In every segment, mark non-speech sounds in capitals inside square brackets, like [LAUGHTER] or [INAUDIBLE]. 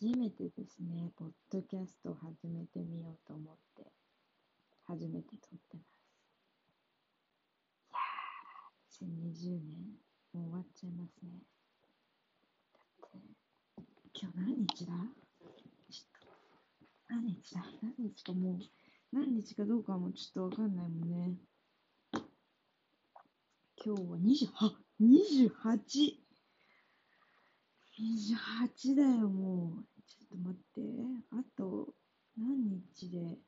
初めてですね、ポッドキャストを始めてみようと思って、初めて撮ってます。いやー、2020年、もう終わっちゃいますね。だって、今日何日だ？ちょっと、何日だ？何日かもう、何日かどうかもちょっとわかんないもんね。今日は28、28! 28だよ、もう。ちょっと待って。あと、何日で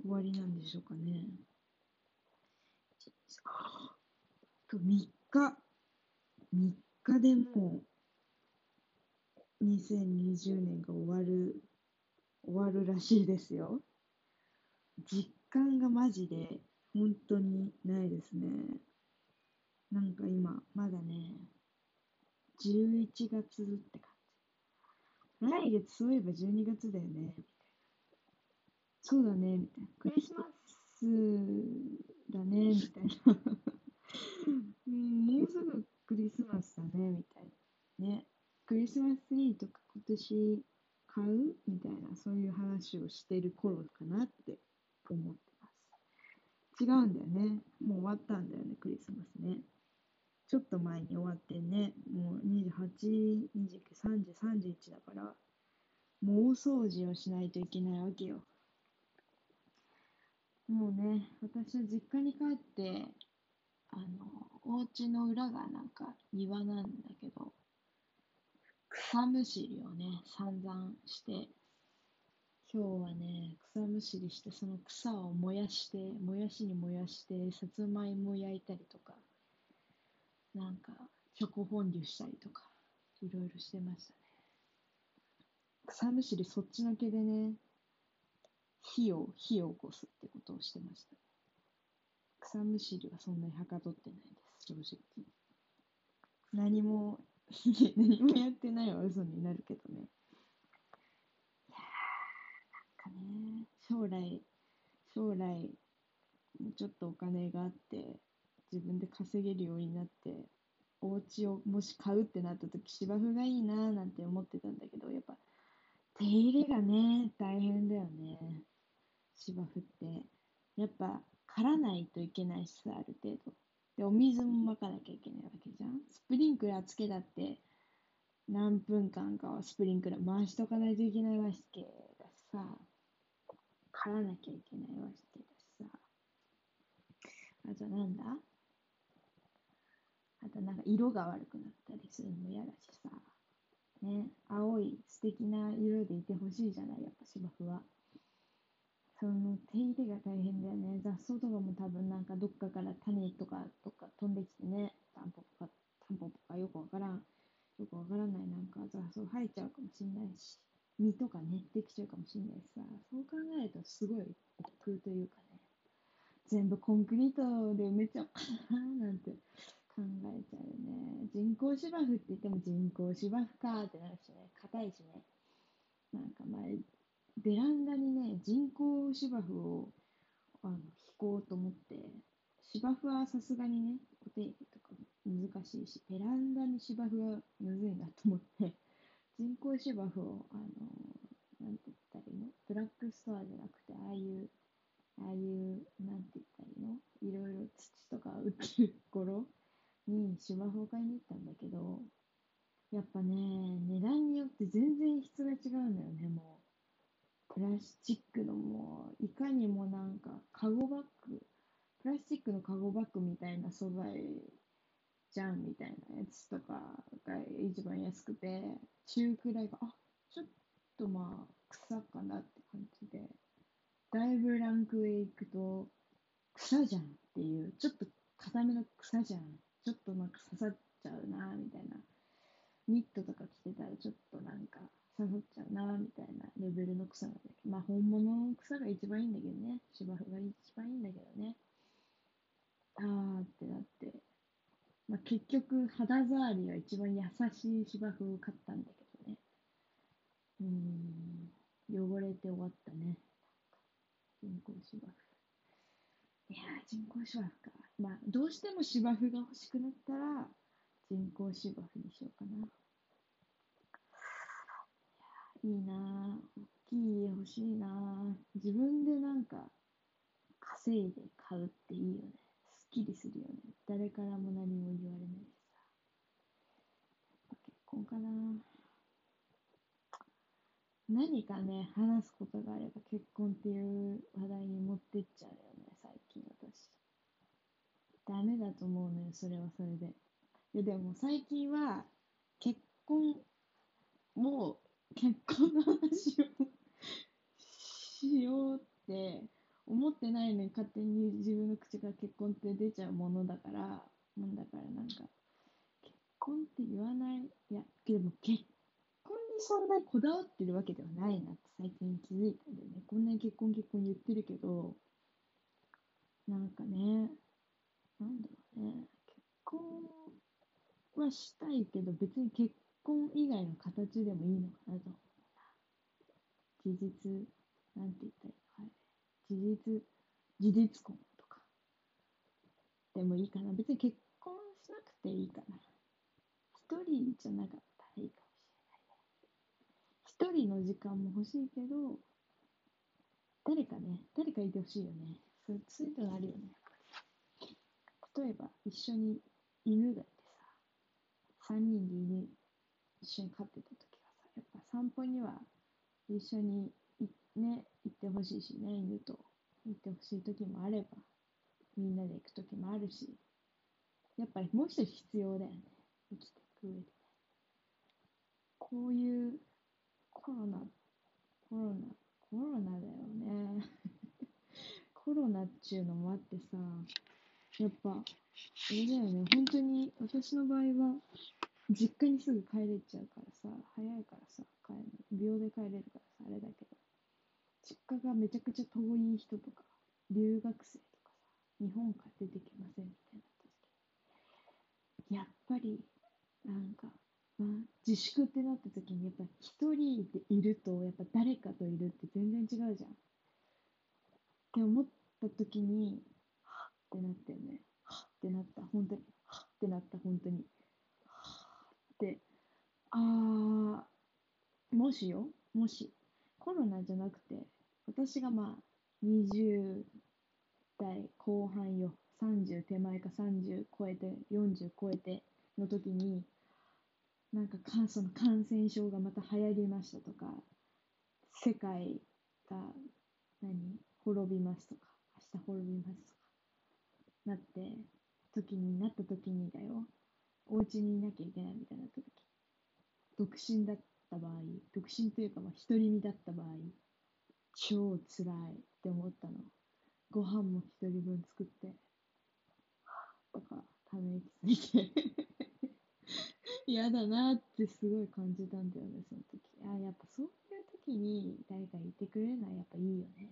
終わりなんでしょうかね。あと3日。3日でもう、2020年が終わる、終わるらしいですよ。実感がマジで、本当にないですね。なんか今、まだね、11月って感じ。来月そういえば12月だよね、そうだね、みたいな。クリスマスだね、みたいな。[LAUGHS] うん、もうすぐクリスマスだね、みたいな。ね。クリスマスツリーとか今年買うみたいな、そういう話をしてる頃かなって思ってます。違うんだよね。もう終わったんだよね、クリスマスね。ちょっと前に終わってね、もう28、29、30、31だから、もう大掃除をしないといけないわけよ。もうね、私は実家に帰って、あの、お家の裏がなんか庭なんだけど、草むしりをね、散々して、今日はね、草むしりして、その草を燃やして、もやしに燃やして、さつまいも焼いたりとか、なんか、チョコフォンデュしたりとか、いろいろしてましたね。草むしりそっちのけでね、火を、火を起こすってことをしてました。草むしりはそんなにはかどってないです、正直。何も、[LAUGHS] 何もやってないは嘘になるけどね。いやー、なんかね、将来、将来、ちょっとお金があって、自分で稼げるようになって、お家をもし買うってなった時芝生がいいなーなんて思ってたんだけど、やっぱ手入れがね、大変だよね。芝生って。やっぱ刈らないといけないしさ、ある程度。で、お水もまかなきゃいけないわけじゃん。スプリンクラーつけたって、何分間かはスプリンクラー回しとかないといけないわけだしさ、刈らなきゃいけないわけだしさ。あとなんだ？あとなんか色が悪くなったりするのも嫌だしさ。ね、青い素敵な色でいてほしいじゃない、やっぱ芝生は。その手入れが大変だよね。雑草とかも多分なんかどっかから種とかとか飛んできてね、タンポポか、タンポポかよくわからん、よくわからないなんか雑草生えちゃうかもしんないし、実とかね、できちゃうかもしんないしさ、そう考えるとすごい億劫というかね、全部コンクリートで埋めちゃおう。か [LAUGHS] ななんて。考えちゃうよね。人工芝生って言っても人工芝生かってなるしね、硬いしね。なんか前、ベランダにね、人工芝生をあの引こうと思って、芝生はさすがにね、お手入れとか難しいし、ベランダに芝生はむずいなと思って、人工芝生を、あの、なんて言ったらいいの？ドラッグストアじゃなくて、ああいう、ああいう、なんて言ったらいいの？いろいろ土とか売ってる頃に芝生を買いに行ったんだけど、やっぱね、値段によって全然質が違うんだよね、もう。プラスチックのもう、いかにもなんか、カゴバッグ、プラスチックのカゴバッグみたいな素材じゃんみたいなやつとかが一番安くて、中くらいが、あ、ちょっとまあ、草かなって感じで、だいぶランクへ行くと、草じゃんっていう、ちょっと硬めの草じゃんとなんか刺さっちゃうな、みたいな。ニットとか着てたらちょっとなんか刺さっちゃうな、みたいなレベルの草なんだけど。まあ本物の草が一番いいんだけどね。芝生が一番いいんだけどね。あーってなって。まあ結局肌触りが一番優しい芝生を買ったんだけどね。うん、汚れて終わったね。人工芝生。いや人工芝生か。まあ、どうしても芝生が欲しくなったら、人工芝生にしようかな。いやいいなぁ。大きい家欲しいな。自分でなんか、稼いで買うっていいよね。すっきりするよね。誰からも何も言われないしさ。結婚かな何かね、話すことがあれば結婚っていう話題に持ってっちゃうよね、最近私。ダメだと思うのよ、それはそれで。いや、でも最近は、結婚もう結婚の話をしようって思ってないのに勝手に自分の口から結婚って出ちゃうものだから、なんだからなんか、結婚って言わない。いや、でも結婚にそんなにこだわってるわけではないなって最近気づいたんだよね。こんなに結婚結婚言ってるけど、なんかね、なんだろうね、結婚はしたいけど別に結婚以外の形でもいいのかなと思うな。事実、なんて言ったらいいのはい。事実、事実婚とか。でもいいかな。別に結婚しなくていいかな。一人じゃなかったらいいかもしれない。一人の時間も欲しいけど、誰かね、誰かいてほしいよね。そうそういうのがあるよね。例えば、一緒に犬がいて、3人で一緒に飼ってた時はさ、やっぱ散歩には一緒にいね、行ってほしいしね、犬と行ってほしい時もあれば、みんなで行く時もあるし、やっぱりもう一人必要だよね。生きていく上で。こういうコロナ、コロナ、コロナだよね。[LAUGHS] コロナっちゅうのもあってさ、やっぱ、あれだよね、本当に私の場合は、実家にすぐ帰れちゃうからさ、早いからさ、帰る。秒で帰れるからさ、あれだけど、実家がめちゃくちゃ遠い人とか、留学生とかさ、日本から出てきませんみたいな時やっぱり、なんか、まあ、自粛ってなった時に、やっぱ一人でいると、やっぱ誰かといるって全然違うじゃん。って思った時に、はっってなったよね。はっってなった。本当に。はっってなった。本当に。って。あ、もしよ？もし。コロナじゃなくて、私がまあ、20代後半よ。30手前か30超えて、40超えての時に、なんかかその感染症がまた流行りましたとか、世界が何？滅びますとか、明日滅びますとか、なって、時になった時にだよ、お家にいなきゃいけないみたいな時、独身だった場合、独身というかまあ独り身だった場合、超辛いって思ったの。ご飯も一人分作って、とか、ため息ついて [LAUGHS] 嫌だなってすごい感じたんだよね、その時。あやっぱそういう時に誰かいてくれるのはやっぱいいよね。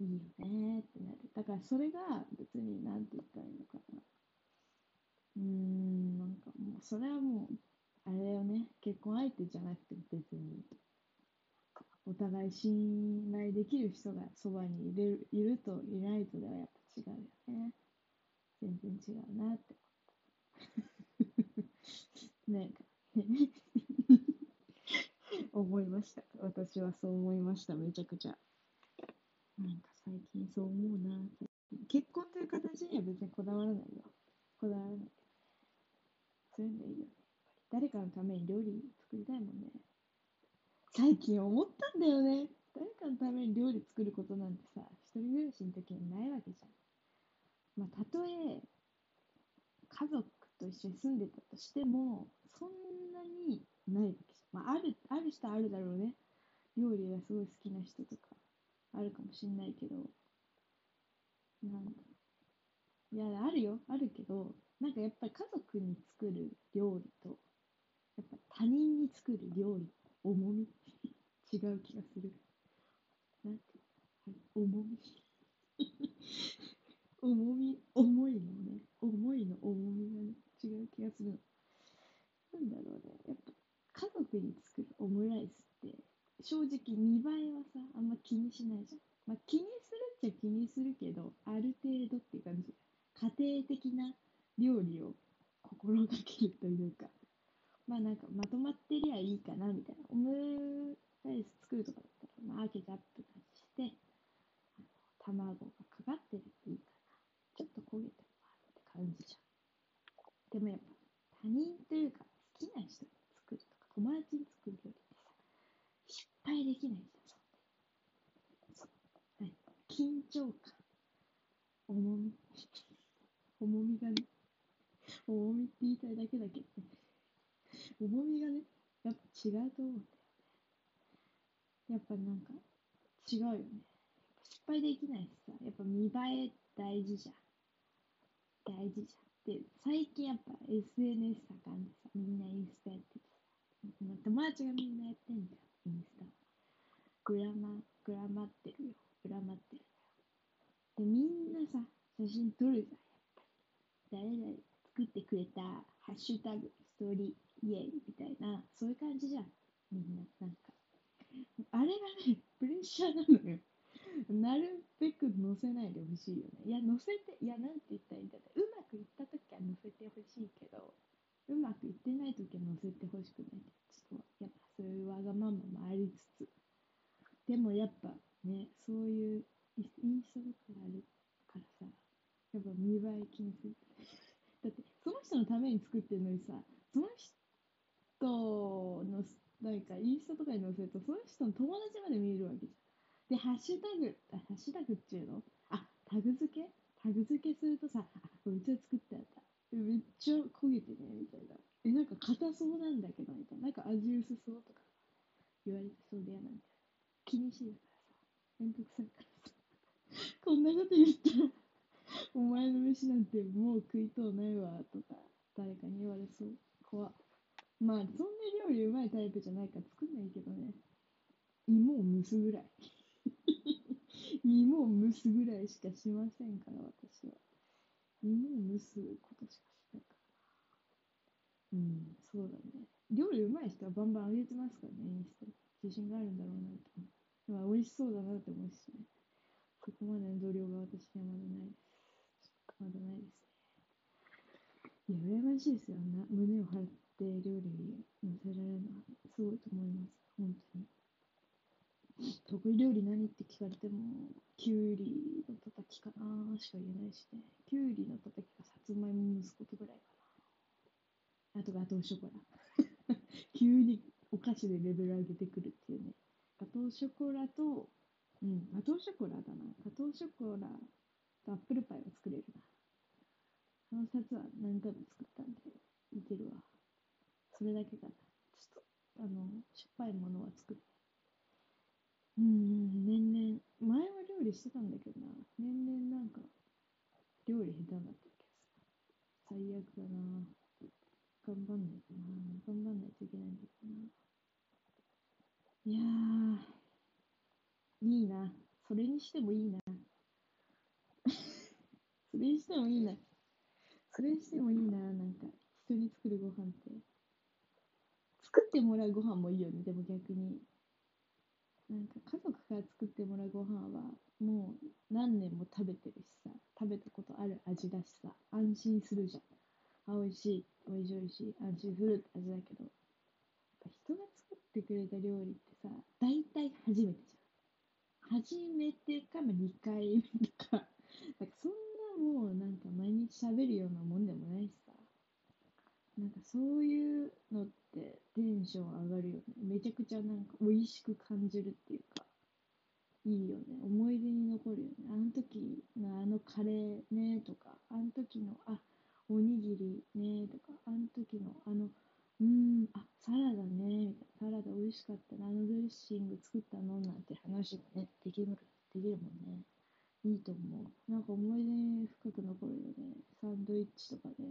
いいよねってなる。だからそれが別になんて言ったらいいのかな。うん、なんかもうそれはもう、あれだよね。結婚相手じゃなくて別に。お互い信頼できる人がそばにいるいるといないとではやっぱ違うよね。全然違うなって [LAUGHS] なんか [LAUGHS] 思いました。私はそう思いました。めちゃくちゃ。なんか最近そう思うな。結婚という形には別にこだわらないよ。こだわらない。そういうのいいよね。誰かのために料理作りたいもんね。最近思ったんだよね。誰かのために料理作ることなんてさ、一人暮らしの時にないわけじゃん。まあ、たとえ家族と一緒に住んでたとしても、そんなにないわけじゃん。まあ、ある、ある人はあるだろうね。料理がすごい好きな人とか、あるかもしんないけど、なんだいや、あるよ、あるけど、なんかやっぱり家族に作る料理と、やっぱ他人に作る料理、重み違う気がする。なんていうの重み重み、重いのね、重いの重みがね、違う気がするの。なんだろうね、やっぱ家族に作るオムライスって、正直見栄えはさ、あんま気にしないじゃん。まあ、気にするっちゃ気にするけど、ある程度っていう感じ。家庭的な料理を心がけるというか、まあなんかまとまってりゃいいかなみたいな。オムライス作るとかだったら、まあ、ケチャップ出して、卵がかかってればいいかな。ちょっと焦げてもあるって感じじゃん。でもやっぱ他人というか好きな人が作るとか友達に作る料理ってさ、失敗できないじゃん、そんなに。そう。はい緊張感。重み。重みがね。重みって言いたいだけだけどね。重みがね、やっぱ違うと思うんだよね。やっぱなんか違うよね。失敗できないしさ、やっぱ見栄え大事じゃん。大事じゃん。で、最近やっぱ SNS 盛んでさ、みんなインスタやっててさ、友達がみんなやってんだよ、インスタ。グラマ、グラマってるよ。グラマってるよ。で、みんなさ、写真撮るじゃん、やっぱり。誰々作ってくれた、ハッシュタグ、ストーリー、イエイみたいな、そういう感じじゃん。みんな、なんか。あれがね、プレッシャーなのよ。なるべく載せないでほしいよね。いや、載せて、いや、なんて言ったらいいんだろう。うまくいったときは載せてほしいけど、うまくいってないときは載せてほしくない。ちょっと、やっぱそういうわがままもありつつ。でもやっぱね、そういうインスタとかあるからさ、やっぱ見栄え気にする。だって、その人のために作ってるのにさ、その人の、なんかインスタと、その人の友達まで見えるわけじゃん。で、ハッシュタグ、あハッシュタグっていうの？あ、タグ付け？タグ付けするとさ、あ、これうちは作ったやつだ。めっちゃ焦げてね、みたいな。え、なんか硬そうなんだけど、みたいな。なんか味薄そうとか言われてそうで嫌なんだよ。気にしいだからさ、めんどくさいからさ。こんなこと言ったら、お前の飯なんてもう食いとうないわ、とか、誰かに言われそう。怖っまあ、そんな料理うまいタイプじゃないから作んないけどね。芋を蒸すぐらい。[LAUGHS] 芋を蒸すぐらいしかしませんから、私は。芋を蒸すことしかしないから。うん、そうだね。料理うまい人はバンバンあげてますからね、インスタ。自信があるんだろうなと思う。まあ、美味しそうだなって思うしね。そこまでの度量が私にはまだないです。まだないですね。いや、羨ましいですよ。な胸を張って料理に載せられるのはすごいと思います。本当に。得意料理何って聞かれても、きゅうりのたたきかなしか言えないしね。きゅうりのたたきかさつまいも蒸すことぐらいかな。あとガトーショコラ。[LAUGHS] 急にお菓子でレベル上げてくるっていうね。ガトーショコラと、うん、ガトーショコラだな。ガトーショコラとアップルパイは作れるな。その2つは何回も作ったんで、いけるわ。それだけかな。ちょっと、あの、しょっぱいものは作る。うん、年々、前は料理してたんだけどな。年々なんか、料理下手になってるけどさ。最悪だな。頑張んないとな。頑張んないといけないんだけどな。いやー、いいな。それにしてもいいな。[LAUGHS] それにしてもいいな。それにしてもいいな。なんか、人に作るご飯って。作ってもらうご飯もいいよね。でも逆に。なんか家族から作ってもらうご飯はもう何年も食べてるしさ。食べたことある味だしさ。安心するじゃん。あ美味しい美味しい美味しい安心するって味だけど。やっぱ人が作ってくれた料理ってさ大体初めてじゃん。初めてか2回目とか。なんかそんなもうなんか毎日食べるようなもんでもないしさ。なんかそういうのってテンション上がるよね。めちゃくちゃなんか美味しく感じるっていうか、いいよね。思い出に残るよね。あの時のあのカレーねとか、あの時のあ、おにぎりねとか、あの時のあの、うーん、あ、サラダねみたいな。サラダ美味しかったな。あのドレッシング作ったのなんて話がね、できる、できるもんね。いいと思う。なんか思い出に深く残るよね。サンドイッチとかで、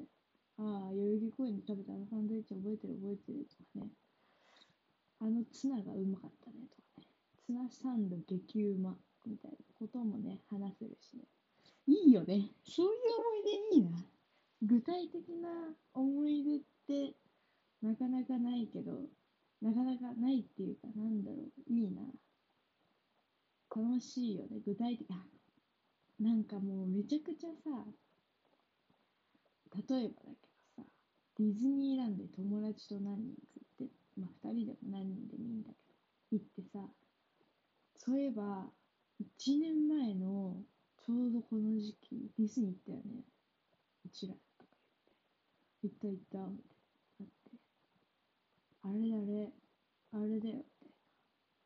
ああ、代々木公園で食べたあのサンドイッチ覚えてる覚えてるとかね。あのツナがうまかったねとかね。ツナサンド激うまみたいなこともね、話せるしね。いいよね。そういう思い出いいな。具体的な思い出ってなかなかないけど、なかなかないっていうか、なんだろう。いいな。楽しいよね。具体的。あ、なんかもうめちゃくちゃさ、例えばだけどさ、ディズニーランドに友達と何人か行って、まあ2人でも何人でもいいんだけど、行ってさ、そういえば、1年前のちょうどこの時期、ディズニー行ったよね。うちらとか言って。行った行った、みたいな。って。あれだれ、あれだよ、みたいな。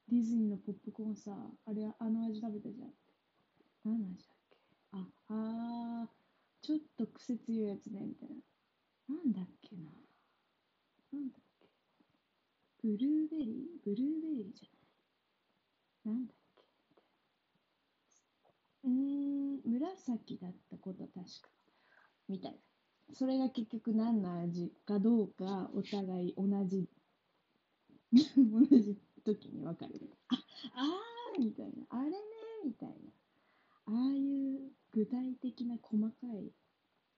ディズニーのポップコーンさ、あれ、あの味食べたじゃんって。何の味だっけ？あ、あ、ちょっと癖強いやつね、みたいな。なんだっけな。なんだっけ。ブルーベリー？ブルーベリーじゃない。なんだっけうーん、紫だったこと確か。みたいな。それが結局何の味かどうか、お互い同じ、[LAUGHS] 同じ時に分かる。あ、あーみたいな。あれねみたいな。ああいう具体的な細かい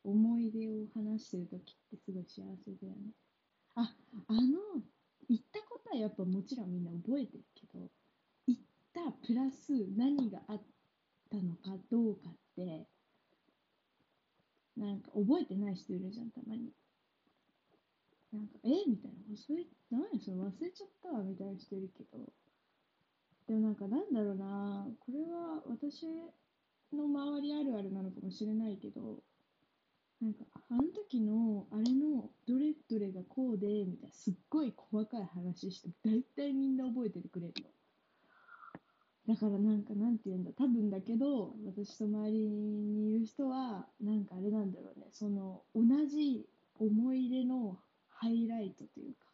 思い出を話してる時ってすごい幸せだよね。あ、あの、行ったことはやっぱもちろんみんな覚えてるけど、行ったプラス何があったのかどうかって、なんか覚えてない人いるじゃん、たまに。なんか、えみたいな。それ、何それ忘れちゃったわ、みたいな人いるけど。でもなんかなんだろうな、これは私の周りあるあるなのかもしれないけど、なんか、あの時の、あれの、どれどれがこうで、みたいな、すっごい細かい話して、大体みんな覚えててくれるの。だからなんか、なんて言うんだ、多分だけど、私と周りにいる人は、なんかあれなんだろうね、その、同じ思い出のハイライトというか、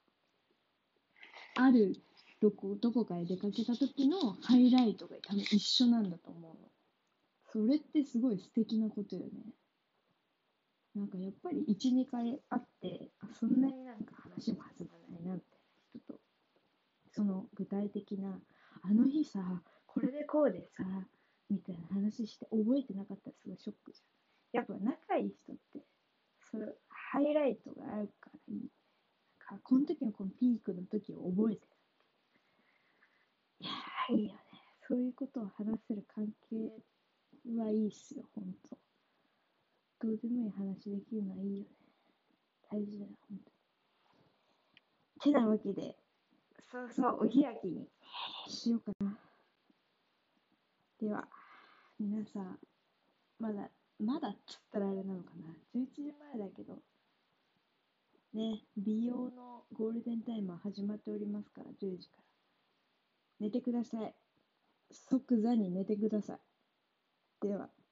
あるどこ、どこかへ出かけた時のハイライトが多分一緒なんだと思うの。それってすごい素敵なことよね。なんかやっぱり1、2回会って、そんなになんか話も弾まないなみたいな人と、その具体的な、あの日さ、これでこうでさ、みたいな話して覚えてなかったらすごいショックじゃん。やっぱ仲いい人って、それ、ハイライトがあるからいい。かこの時のこのピークの時を覚えてる。いや、いいよね。そういうことを話せる関係っはいいっすよ、ほんと。どうでもいい話できるのはいいよね。大事だよ、ほんとに。てなわけで、そうそう、お開きにしようかな。では、皆さん、まだ、まだっつったらあれなのかな。11時前だけど、ね、美容のゴールデンタイムは始まっておりますから、10時から。寝てください。即座に寝てください。では。